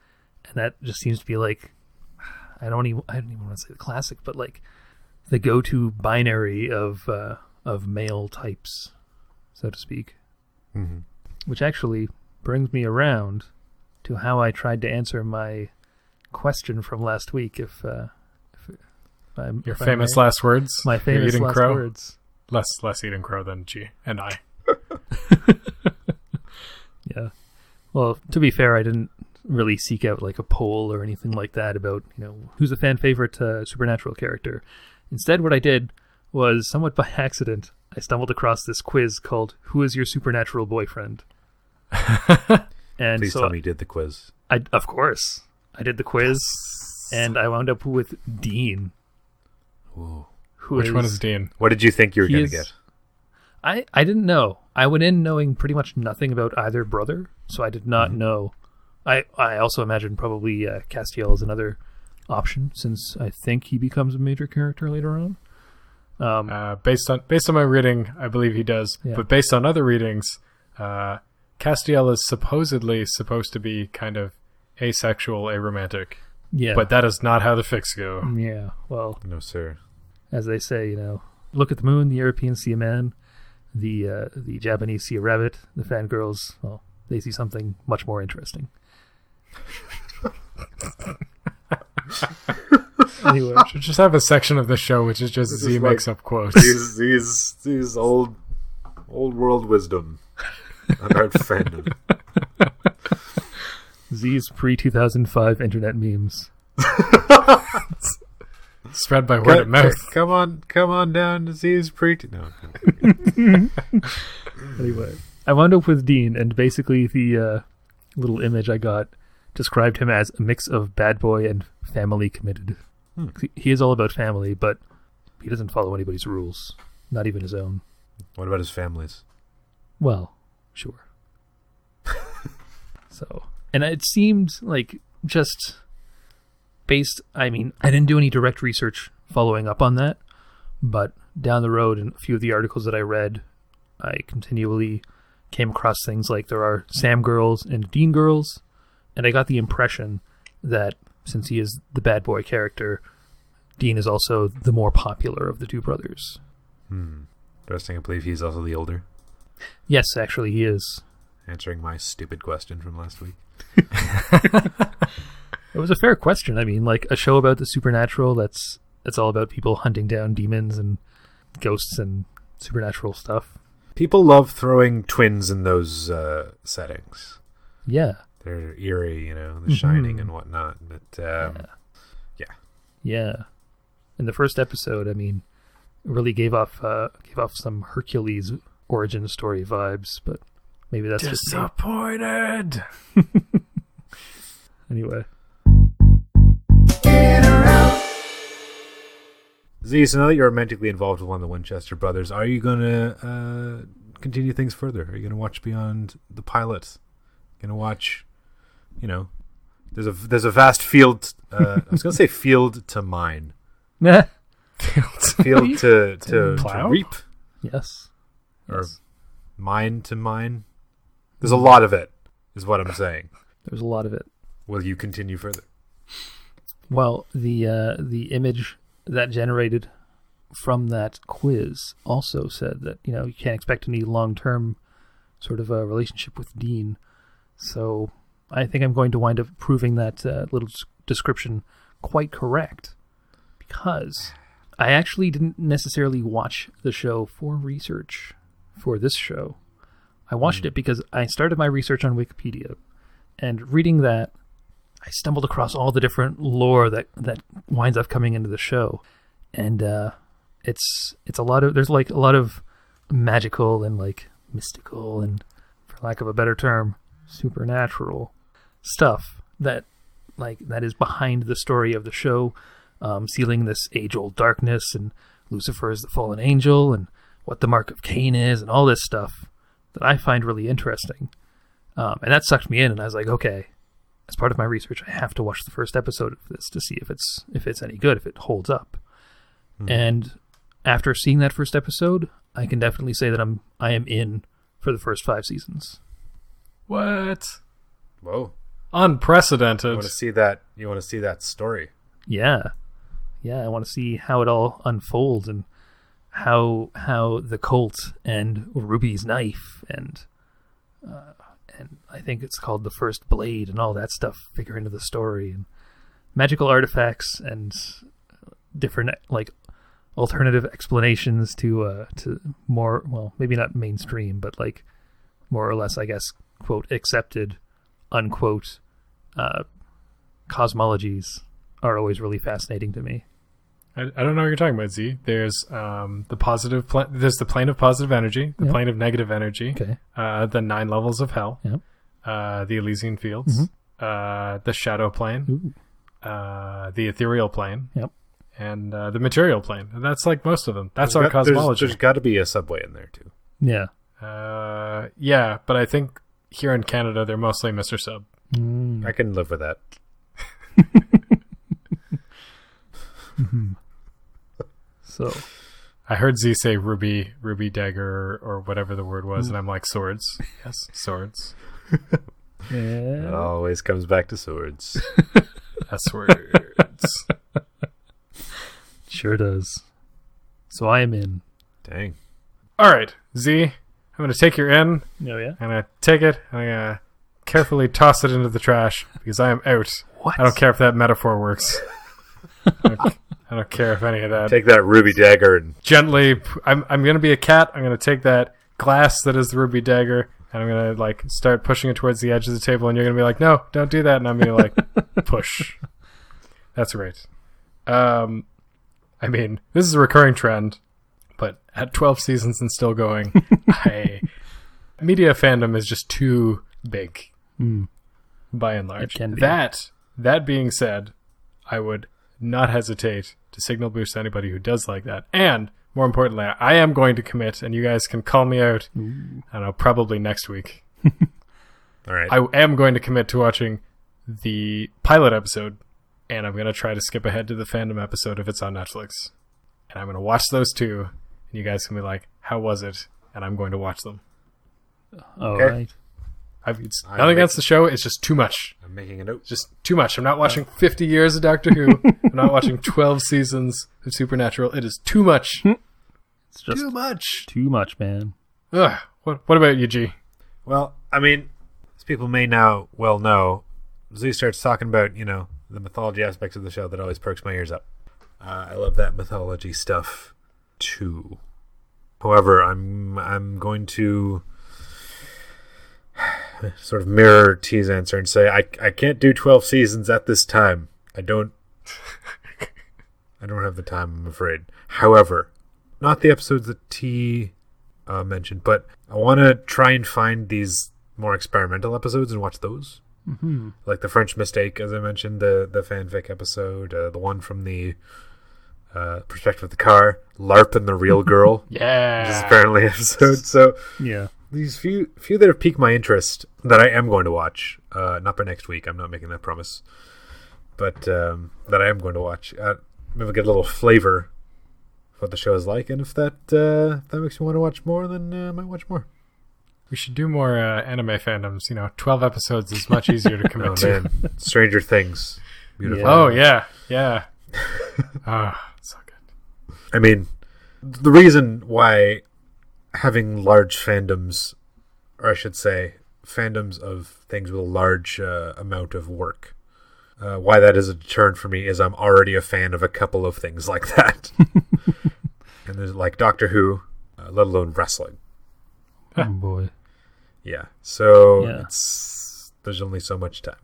and that just seems to be like, I don't even I don't even want to say the classic, but like the go to binary of uh, of male types, so to speak. hmm Which actually brings me around to how I tried to answer my question from last week. If, uh, if, if I'm, Your if I famous last words. my You're famous last crow. words. Less less eating crow than G and I. <laughs> Yeah. Well, to be fair, I didn't really seek out like a poll or anything like that about you know who's a fan favorite uh, supernatural character. Instead, what I did was somewhat by <laughs> accident. I stumbled across this quiz called "Who is your supernatural boyfriend?" <laughs> and Please so tell me you did the quiz. I, of course, I did the quiz, and I wound up with Dean. Whoa. Who Which one is Dean? What did you think you were going to get? I I didn't know. I went in knowing pretty much nothing about either brother, so I did not Mm-hmm. know. I I also imagine probably uh, Castiel is another option since I think he becomes a major character later on. Um, Uh, based on based on my reading, I believe he does. Yeah. But based on other readings, uh, Castiel is supposedly supposed to be kind of asexual, aromantic. yeah, But that is not how the fics go. yeah. Well, No, sir. As they say, you know, look at the moon. The Europeans see a man. The uh, the Japanese see a rabbit. The fangirls, well, they see something much more interesting. anyway, Should just have a section of the show which is just This Z is like- makes up quotes. these these these old old world wisdom about fandom. <laughs> Z's pre two thousand five internet memes. <laughs> Spread by word of mouth. Come on, come on down to Z's pre. No, <laughs> Anyway, I wound up with Dean, and basically the uh, little image I got described him as a mix of bad boy and family committed. Hmm. He is all about family, but he doesn't follow anybody's rules, not even his own. what about his families? Well, sure. <laughs> so, and it seemed like just based, I mean, I didn't do any direct research following up on that, but down the road in a few of the articles that I read, I continually came across things like there are Sam girls and Dean girls, and I got the impression that since he is the bad boy character, Dean is also the more popular of the two brothers. Hmm. Interesting. I believe he's also the older. Yes, actually, he is. Answering my stupid question from last week. <laughs> <laughs> It was a fair question. I mean, like a show about the supernatural that's that's all about people hunting down demons and ghosts and supernatural stuff. People love throwing twins in those uh, settings. Yeah. They're eerie, you know, The Shining Mhm. and whatnot. But um, Yeah. Yeah. In the first episode, I mean, really gave off uh, gave off some Hercules origin story vibes, but maybe that's. Disappointed. <laughs> Anyway, Z, so now that you're romantically involved with one of the Winchester brothers, are you going to uh, continue things further? Are you going to watch beyond the pilot? Going to watch, you know, there's a there's a vast field. Uh, I was going to say field to mine, <laughs> nah. field to <laughs> to, to Plow? reap, yes, or Yes. mine to mine. There's a lot of it, is what I'm saying. there's a lot of it. Will you continue further? Well, the uh, the image that generated from that quiz also said that you know you can't expect any long term sort of a relationship with Dean. So I think I'm going to wind up proving that uh, little description quite correct because I actually didn't necessarily watch the show for research for this show. I watched it because I started my research on Wikipedia and reading that I stumbled across all the different lore that that winds up coming into the show, and uh, it's it's a lot of there's like a lot of magical and like mystical and for lack of a better term supernatural stuff that like that is behind the story of the show, um, sealing this age old darkness and Lucifer is the fallen angel and what the mark of Cain is and all this stuff that I find really interesting. Um, and that sucked me in, and I was like, okay, as part of my research, I have to watch the first episode of this to see if it's if it's any good, if it holds up. And after seeing that first episode, I can definitely say that I'm I am in for the first five seasons. What? Whoa! Unprecedented. You Unprecedented. want to see that? You want to see that story? Yeah, yeah, I want to see how it all unfolds and how how the cult and Ruby's knife and uh, and I think it's called the first blade and all that stuff figure into the story and magical artifacts and different like alternative explanations to uh to more well maybe not mainstream but like more or less I guess quote accepted unquote uh cosmologies are always really fascinating to me. I, I don't know what you're talking about, Z. There's um, the positive. Pla- there's the plane of positive energy, the Yep. plane of negative energy, Okay. uh, the nine levels of hell, Yep. uh, the Elysian Fields, uh, the shadow plane, Ooh. uh, the ethereal plane, Yep. and uh, the material plane. That's like most of them. That's our There's got- there's- cosmology. there's got to be a subway in there too. Yeah. Uh, yeah, but I think here in Canada they're mostly Mr. Sub. Mm. I can live with that. <laughs> So I heard Z say ruby, ruby dagger, or whatever the word was, hmm. and I'm like swords. Yes, swords. <laughs> It always comes back to swords. <laughs> S words. <laughs> sure does. So I am in. Dang. All right, Z. I'm gonna take your in. Oh yeah. I'm gonna take it. I'm gonna carefully toss it into the trash because I am out. What? I don't care if that metaphor works. I <laughs> don't, I don't care if any of that. Take that ruby dagger and Gently, I'm I'm gonna be a cat. I'm gonna take that glass that is the ruby dagger, and I'm gonna like start pushing it towards the edge of the table, and you're gonna be like, "No, don't do that," and I'm gonna like <laughs> push. That's great. Um, I mean, this is a recurring trend, but at 12 seasons and still going, <laughs> I media fandom is just too big Hmm. by and large. It can be. That that being said, I would not hesitate to signal boost anybody who does like that. And more importantly, I am going to commit, and you guys can call me out. I don't know, probably next week. <laughs> all right. I am going to commit to watching the pilot episode, and I'm going to try to skip ahead to the fandom episode if it's on Netflix. And I'm going to watch those two, and you guys can be like, "How was it?" And I'm going to watch them. All Okay. right. I've, it's I'm nothing against the show. It's just too much. I'm making a note. Just too much. I'm not watching 50 years of Doctor Who. I'm not watching <laughs> 12 seasons of Supernatural. It is too much. <laughs> It's just too much. too much, man. Ugh. What, what about you, G? Well, I mean, as people may now well know, Z starts talking about, you know, the mythology aspects of the show that always perks my ears up. Uh, I love that mythology stuff too. However, I'm I'm going to <laughs> sort of mirror T's answer and say I I can't do 12 seasons at this time. I don't <laughs> I don't have the time, I'm afraid. However, not the episodes that T uh, mentioned, but I want to try and find these more experimental episodes and watch those. Mm-hmm. Like the French Mistake, as I mentioned, the the fanfic episode, uh, the one from the uh, perspective of the car, LARP and the Real <laughs> Girl, which is Yeah. apparently episode. So Yeah. These few few that have piqued my interest that I am going to watch. Uh, not by next week. I'm not making that promise, but um, that I am going to watch. Uh, maybe get a little flavor of what the show is like, and if that uh, if that makes me want to watch more, then uh, I might watch more. We should do more uh, anime fandoms. You know, 12 episodes is much easier to <laughs> commit Oh to. man, Stranger Things, beautiful. Yeah. Oh, yeah. Yeah. <laughs> Ah, so good. I mean, the reason why having large fandoms, or I should say, fandoms of things with a large uh, amount of work, uh, why that is a deterrent for me is I'm already a fan of a couple of things like that. <laughs> and there's like Doctor Who, uh, let alone wrestling. Oh boy. Yeah. So Yeah. it's there's only so much time.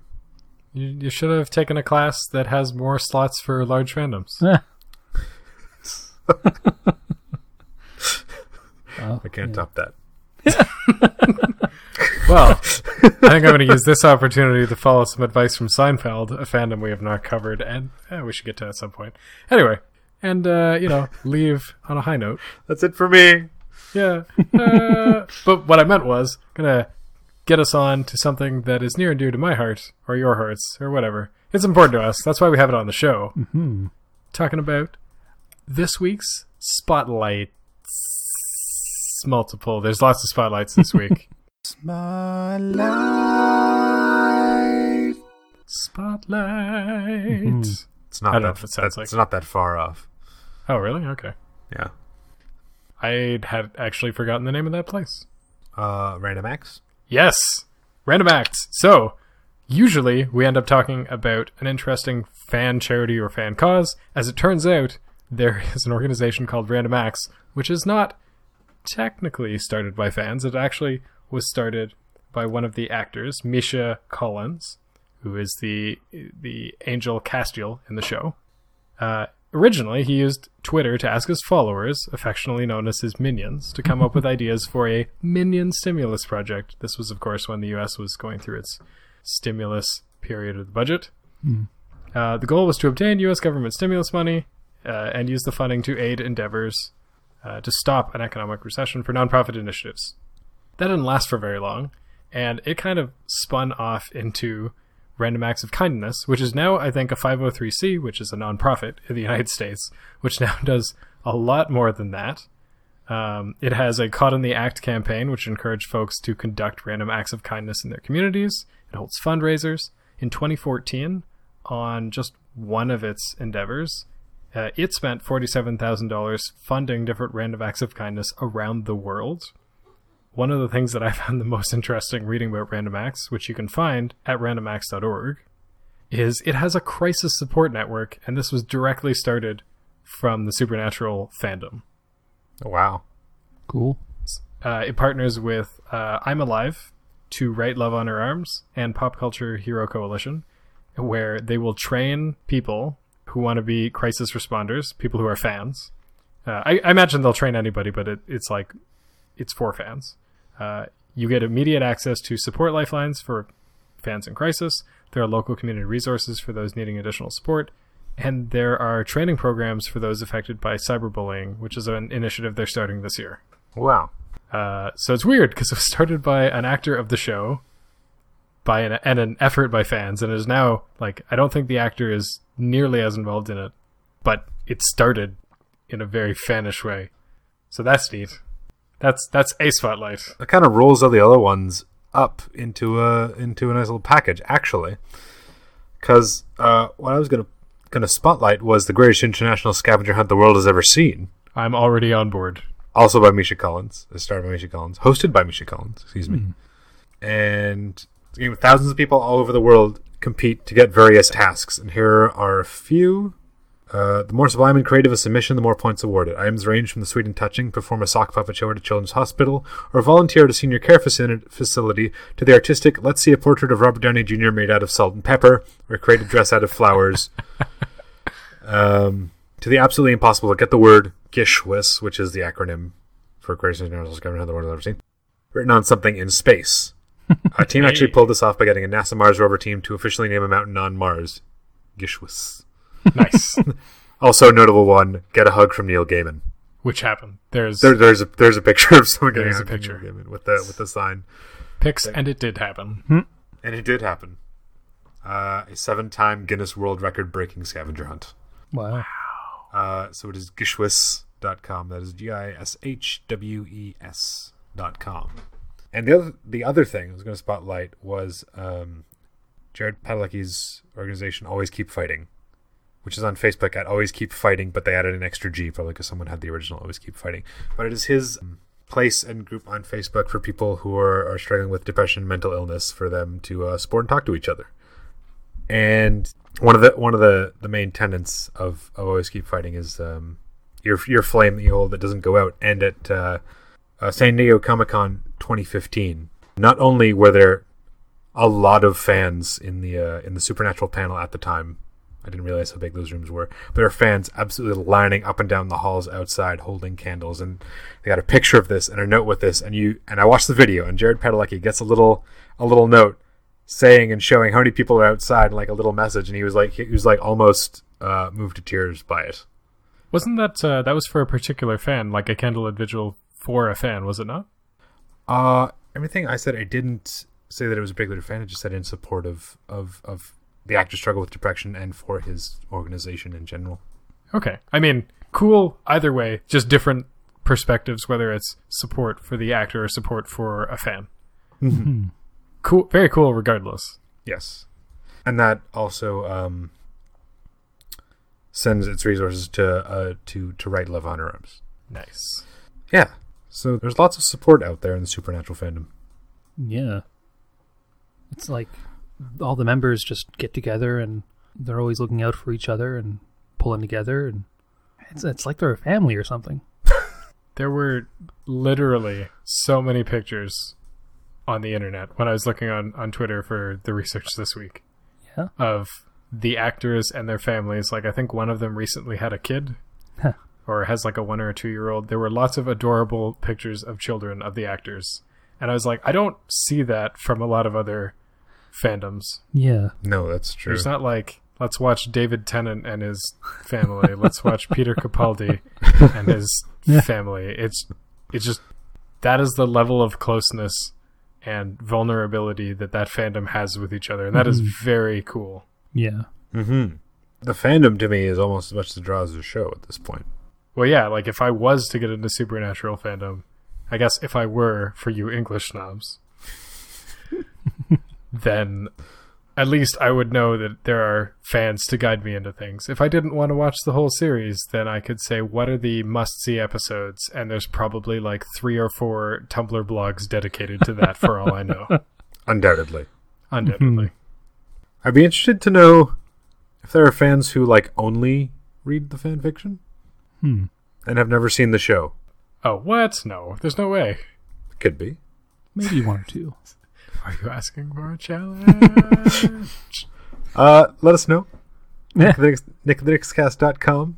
You, you should have taken a class that has more slots for large fandoms. <laughs> <laughs> I can't yeah. top that. <laughs> Well, I think I'm going to use this opportunity to follow some advice from Seinfeld, a fandom we have not covered, and eh, we should get to at some point. Anyway, and uh, you know, leave on a high note. That's it for me. Yeah. Uh, <laughs> but what I meant was gonna get us on to something that is near and dear to my heart, or your hearts, or whatever. It's important to us. That's why we have it on the show. Hmm. Talking about this week's spotlight multiple. There's lots of spotlights this week. <laughs> Spotlight. Mhm. It's not I don't know that if it sounds that- like- it's not that far off. Oh, really? Okay. Yeah. I had actually forgotten the name of that place. Uh, Random Acts. Yes, random acts. So, usually we end up talking about an interesting fan charity or fan cause. As it turns out, there <laughs> is an organization called Random Acts, which is not technically started by fans. It actually was started by one of the actors, Misha Collins, who is the the Angel Castiel in the show. Uh, originally, he used Twitter to ask his followers, affectionately known as his minions, to come up <laughs> with ideas for a minion stimulus project. This was, of course, when the U.S. was going through its stimulus period of the budget. Uh, the goal was to obtain U.S. government stimulus money uh, and use the funding to aid endeavors uh, to stop an economic recession for nonprofit initiatives. That didn't last for very long, and it kind of spun off into Random Acts of Kindness, which is now, I think, a 503c, which is a nonprofit in the <laughs> United States, which now <laughs> does a lot more than that. Um, it has a Caught in the Act campaign, which encouraged folks to conduct random acts of kindness in their communities. It holds fundraisers. In 2014, on just one of its endeavors, uh, it spent $47,000 funding different random acts of kindness around the world. One of the things that I <laughs> found the most interesting reading about Random Acts, which you can find at randomacts.org, is it has a crisis support network, and this was directly started from the Supernatural fandom. Wow. Cool. Uh, it partners with uh, I'm Alive to Write Love on Her Arms and Pop Culture Hero Coalition, where they will train people who want to be crisis responders, people who are fans. Uh, I, I imagine they'll train anybody, but it, it's like it's for fans. Uh, you get immediate access to support lifelines for fans in crisis. There are local community resources for those needing additional support. And there are training programs for those affected by cyberbullying, which is an initiative they're starting this year. Wow. Uh, so it's weird because it was started by an actor of the show, by an and an effort by fans, and is now like I don't think the actor is nearly as involved in it, but it started in a very fanish way. So that's neat. That's that's a spotlight. It kind of rolls all the other ones up into a into a nice little package, actually. Because uh, what I was gonna gonna spotlight was the greatest international scavenger hunt the world has ever seen. I'm already on board. Also by Misha Collins, it started by Misha Collins, hosted by Misha Collins, excuse me. And it's a game with thousands of people all over the world compete to get various tasks. And here are a few. Uh, the more sublime and creative a submission, the more points awarded. Items range from the sweet and touching, perform a sock puppet show at a children's hospital, or volunteer at a senior care facility, to the artistic, let's see a portrait of Robert Downey Jr. made out of salt and pepper, or create a dress out of flowers. <laughs> um, to the absolutely impossible to get the word GISHWHES, which is the acronym for Greatest International Government of the World I've ever seen, written on something in space. A team actually pulled this off by getting a NASA Mars rover team to officially name a mountain on Mars GISHWHES. Nice. <laughs> Also, notable one: get a hug from Neil Gaiman. Which happened. There's There, there's a there's a picture of someone getting There's a picture. Neil Gaiman with the with the sign, pics, and it did happen. and it did happen. Uh, a seven-time Guinness World Record-breaking scavenger hunt. Wow. Uh, so it is gishwhes.com. That is G I S H W E S dot com. And the other the other thing I was going to spotlight was um, Jared Padalecki's organization, Always Keep Fighting, which is on Facebook at Always Keep Fighting, but they added an extra G probably because someone had the original Always Keep Fighting. But it is his um, place and group on Facebook for people who are, are struggling with depression, mental illness, for them to uh, support and talk to each other. And one of the one of the, the main tenets of, of always keep fighting is um, your your flame that you hold that doesn't go out. And at uh, uh, San Diego Comic Con 2015, not only were there a lot of fans in the uh, in the Supernatural panel at the time. I didn't realize how big those rooms were. But there are fans absolutely lining up and down the halls outside holding candles and they got a picture of this and a note with this and you and I watched the video and Jared Padalecki gets a little a little note saying and showing how many people are outside and like a little message and he was like he was like almost uh, moved to tears by it. Wasn't that uh, that was for a particular fan, like a candlelit vigil for a fan, was it not? Uh everything I said I didn't say that it was a particular fan, I just said in support of of, of the actor's struggle with depression and for his organization in general. Okay. I mean, cool either way, just different perspectives, whether it's support for the actor or support for a fan. Cool, very cool regardless. Yes, and that also um, sends its resources to uh, to to write Love on Her Arms. Nice. Yeah, so there's lots of support out there in the supernatural fandom. Yeah. It's like all the members just get together and they're always looking out for each other and pulling together and it's it's like they're a family or something. <laughs> There were literally so many pictures on the internet when I was looking on, on Twitter for the research this week Yeah. of the actors and their families. Like, I think one of them recently had a kid Huh. Or has like a one or a two year old. There were lots of adorable pictures of children of the actors. And I was like, I don't see that from a lot of other fandoms. Yeah. No, that's true. There's not like, let's watch David Tennant and his family. <laughs> let's watch Peter Capaldi and his <laughs> Yeah. family. It's it's just that is the level of closeness and vulnerability that that fandom has with each other, and that is very cool. Yeah. mm-hmm. The fandom to me is almost as much the draw as the show at this point. Well, yeah, like if I was to get into supernatural fandom, I guess if I were for you English snobs, <laughs> then at least I would know that there are fans to guide me into things. If I didn't want to watch the whole series, then I could say what are the must-see episodes, and there's probably like three or four Tumblr blogs dedicated to that for all I know. <laughs> Undoubtedly, Undoubtedly. <laughs> I'd be interested to know if there are fans who like only read the fan fiction Hmm. and have never seen the show. Oh, what? No, there's no way. Could be. Maybe one or two. <laughs> Are you asking for a challenge? <laughs> Uh, let us know. Yeah. NickTheNixCast.com.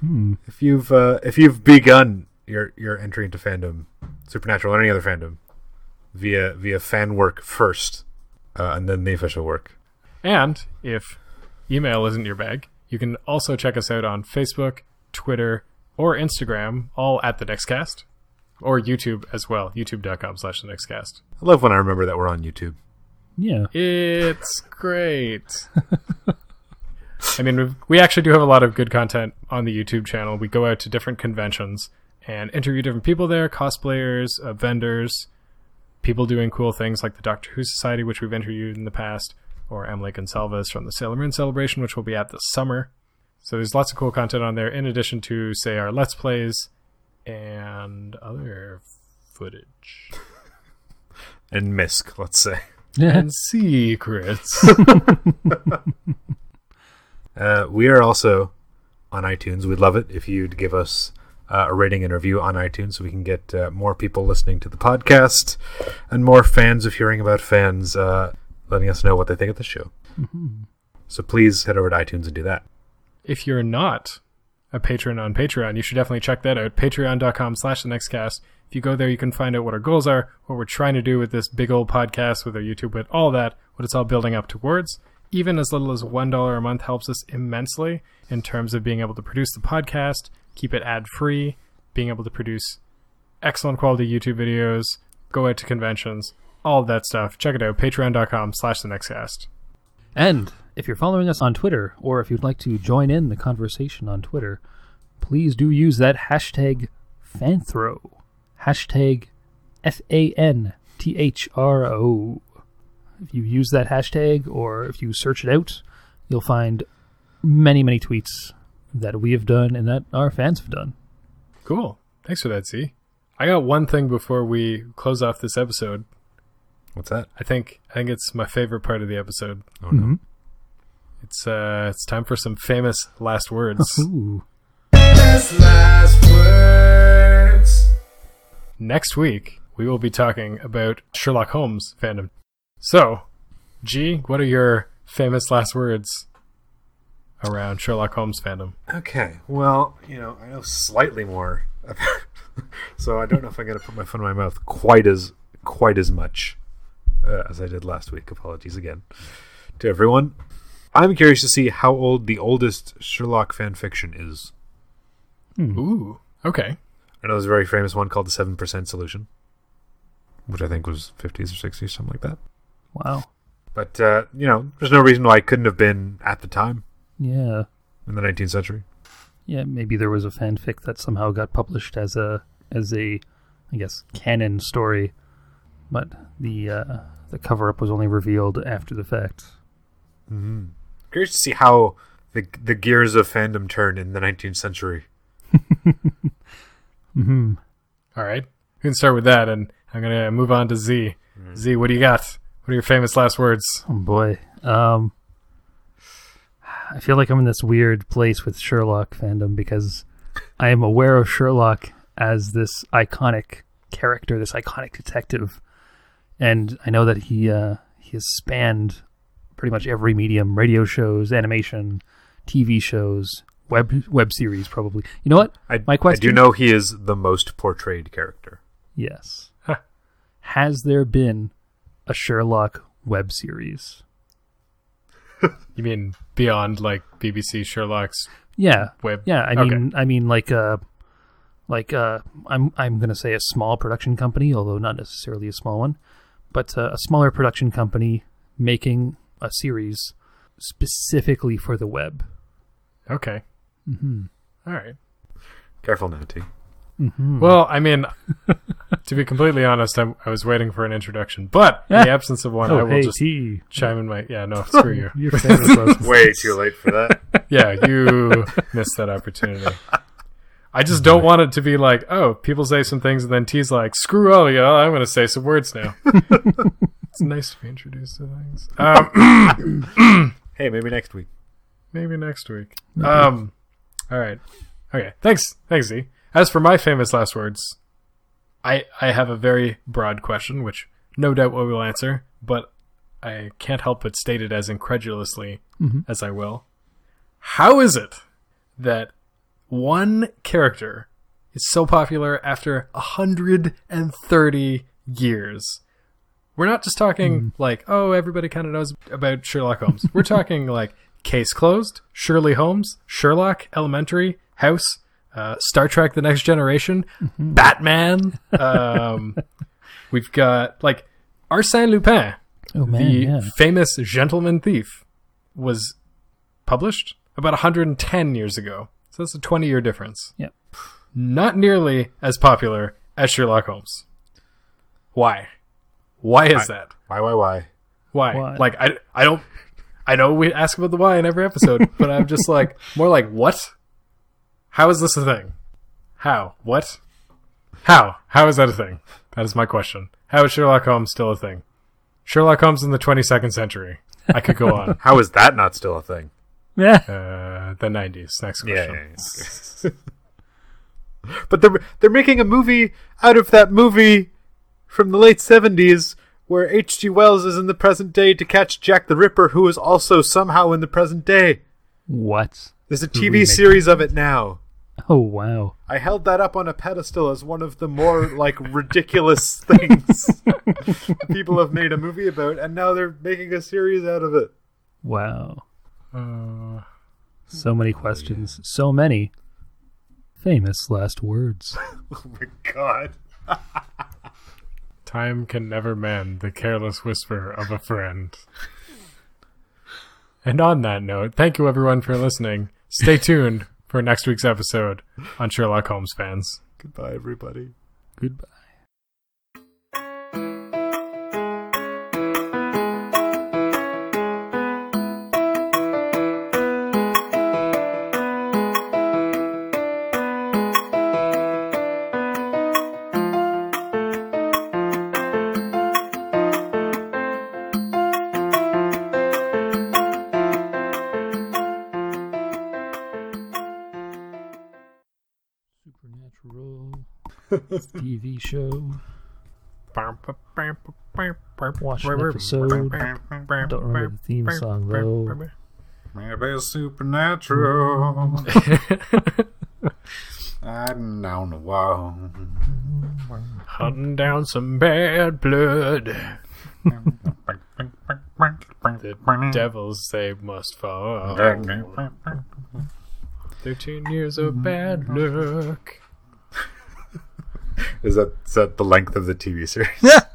Hmm. If you've uh, if you've begun your your entry into fandom, supernatural or any other fandom, via via fan work first, uh, and then the official work. And if email isn't your bag, you can also check us out on Facebook, Twitter, or Instagram, all at the Nextcast, or YouTube as well, youtube.com slash the Nextcast. I love when I remember that we're on YouTube. Yeah. It's great. <laughs> I mean, we've, we actually do have a lot of good content on the YouTube channel. We go out to different conventions and interview different people there cosplayers, uh, vendors, people doing cool things like the Doctor Who Society, which we've interviewed in the past, or Emily Gonsalves from the Sailor Moon Celebration, which will be at this summer. So there's lots of cool content on there, in addition to, say, our Let's Plays and other footage <laughs> And Misk, let's say. and secrets. <laughs> Uh, we are also on iTunes. We'd love it if you'd give us uh, a rating and review on iTunes so we can get uh, more people listening to the podcast and more fans of hearing about fans uh, letting us know what they think of the show. So please head over to iTunes and do that. If you're not a patron on Patreon, you should definitely check that out. Patreon.com slash the nextcast. If you go there, you can find out what our goals are, what we're trying to do with this big old podcast, with our YouTube, with all that, what it's all building up towards. Even as little as $1 a month helps us immensely in terms of being able to produce the podcast, keep it ad free, being able to produce excellent quality YouTube videos, go out to conventions, all that stuff. Check it out, patreon.com slash the nextcast. And if you're following us on Twitter, or if you'd like to join in the conversation on Twitter, please do use that hashtag Fanthro. Hashtag F A N T H R O. If you use that hashtag, or if you search it out, you'll find many, many tweets that we have done and that our fans have done. Cool. Thanks for that, Z. I got one thing before we close off this episode. What's that? I think I think it's my favorite part of the episode. Oh no. Mm-hmm. It's uh it's time for some famous last words. Ooh. Next week we will be talking about Sherlock Holmes fandom. So, G, what are your famous last words around Sherlock Holmes fandom? Okay. Well, you know, I know slightly more, <laughs> so I don't know if I'm going to put my foot in my mouth quite as quite as much uh, as I did last week. Apologies again to everyone. I'm curious to see how old the oldest Sherlock fan fiction is. Ooh. Okay. I know there's a very famous one called the Seven Percent Solution, which I think was 50s or 60s, something like that. Wow. But uh, you know, there's no reason why it couldn't have been at the time Yeah. in the 19th century. Yeah, maybe there was a fanfic that somehow got published as a as a I guess canon story, but the uh, the cover up was only revealed after the fact. Mm-hmm. Curious to see how the the gears of fandom turn in the 19th century. <laughs> Mm-hmm. All right. We can start with that and I'm going to move on to Z. Z, what do you got? What are your famous last words? Oh boy. Um I feel like I'm in this weird place with Sherlock fandom because I am aware of Sherlock as this iconic character, this iconic detective. And I know that he uh he has spanned pretty much every medium, radio shows, animation, TV shows, web web series probably. You know what? I, My I question do know he is the most portrayed character. Yes. Huh. Has there been a Sherlock web series? <laughs> You mean beyond like BBC Sherlock's Yeah. web? Yeah, I Okay. mean, I mean, like, uh, like, uh, I'm, I'm gonna say a small production company, although not necessarily a small one, but uh, a smaller production company making a series specifically for the web. Okay. Mm-hmm. All right. Careful now, T. Mm-hmm. Well, I mean, <laughs> to be completely honest, I'm, I was waiting for an introduction, but in the <laughs> absence of one, I oh, will hey, just T. chime in my. Yeah, no, <laughs> screw you. You're Way too late for that. Yeah, you missed that opportunity. I just don't want it to be like, oh, people say some things and then T's like, screw all y'all, I'm going to say some words now. It's nice to be introduced to things. <coughs> Um, <coughs> hey, maybe next week. maybe next week. Um, all right. Okay. Thanks. Thanks, Z. As for my famous last words, I I have a very broad question, which no doubt we will answer, but I can't help but state it as incredulously Mhm. as I will. How is it that one character is so popular after 130 years? We're not just talking like, oh, everybody kind of knows about Sherlock Holmes. We're talking <laughs> like Case Closed, Shirley Holmes, Sherlock, Elementary, House, uh, Star Trek: The Next Generation, Batman. <laughs> Um, we've got like Arsène Lupin, oh man, the yeah. famous gentleman thief, was published about 110 years ago. So that's a 20 year difference. Yep. Not nearly as popular as Sherlock Holmes. Why? Why is that? Why, why, why? Why? Why? Like I, I don't. I know we ask about the why in every episode, but I'm just <laughs> like more like what? How is this a thing? How? What? How? How is that a thing? That is my question. How is Sherlock Holmes still a thing? Sherlock Holmes in the 22nd century. I could go on. <laughs> How is that not still a thing? Yeah. Uh, the 90s. Next Yeah, question. yeah, yeah. <laughs> but they're they're making a movie out of that movie from the late seventies where H.G. Wells is in the present day to catch Jack the Ripper, who is also somehow in the present day. What? There's a TV remake. series of it now. Oh wow. I held that up on a pedestal as one of the more like ridiculous <laughs> things <laughs> people have made a movie about, and now they're making a series out of it. Wow. Uh, So many questions. So many famous last words. <laughs> Oh my god! Time can never mend the careless whisper of a friend. And on that note, thank you everyone for listening. Stay tuned for next week's episode on Sherlock Holmes fans. Goodbye, everybody. Goodbye. An episode. Don't remember the theme song though. Maybe supernatural. <laughs> I don't know. Hunting down some bad blood. The devils they must fall. Thirteen years of bad luck. Is that is that the length of the TV series? <laughs>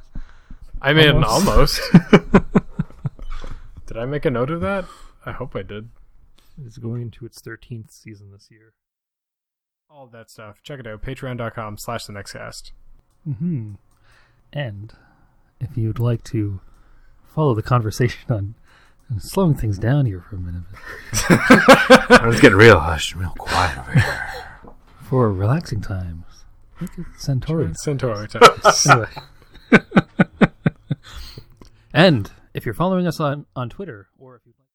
I mean, Almost. almost. <laughs> did I make a note of that? I hope I did. It's going into its 13th season this year. All that stuff. Check it out. Patreon.com slash the next cast. hmm And if you'd like to follow the conversation on on slowing things down here for a minute <laughs> I was getting real hushed, and real quiet over here. for relaxing times, look at Centauri. Centauri times. Anyway. <laughs> and if you're following us on, on Twitter or if you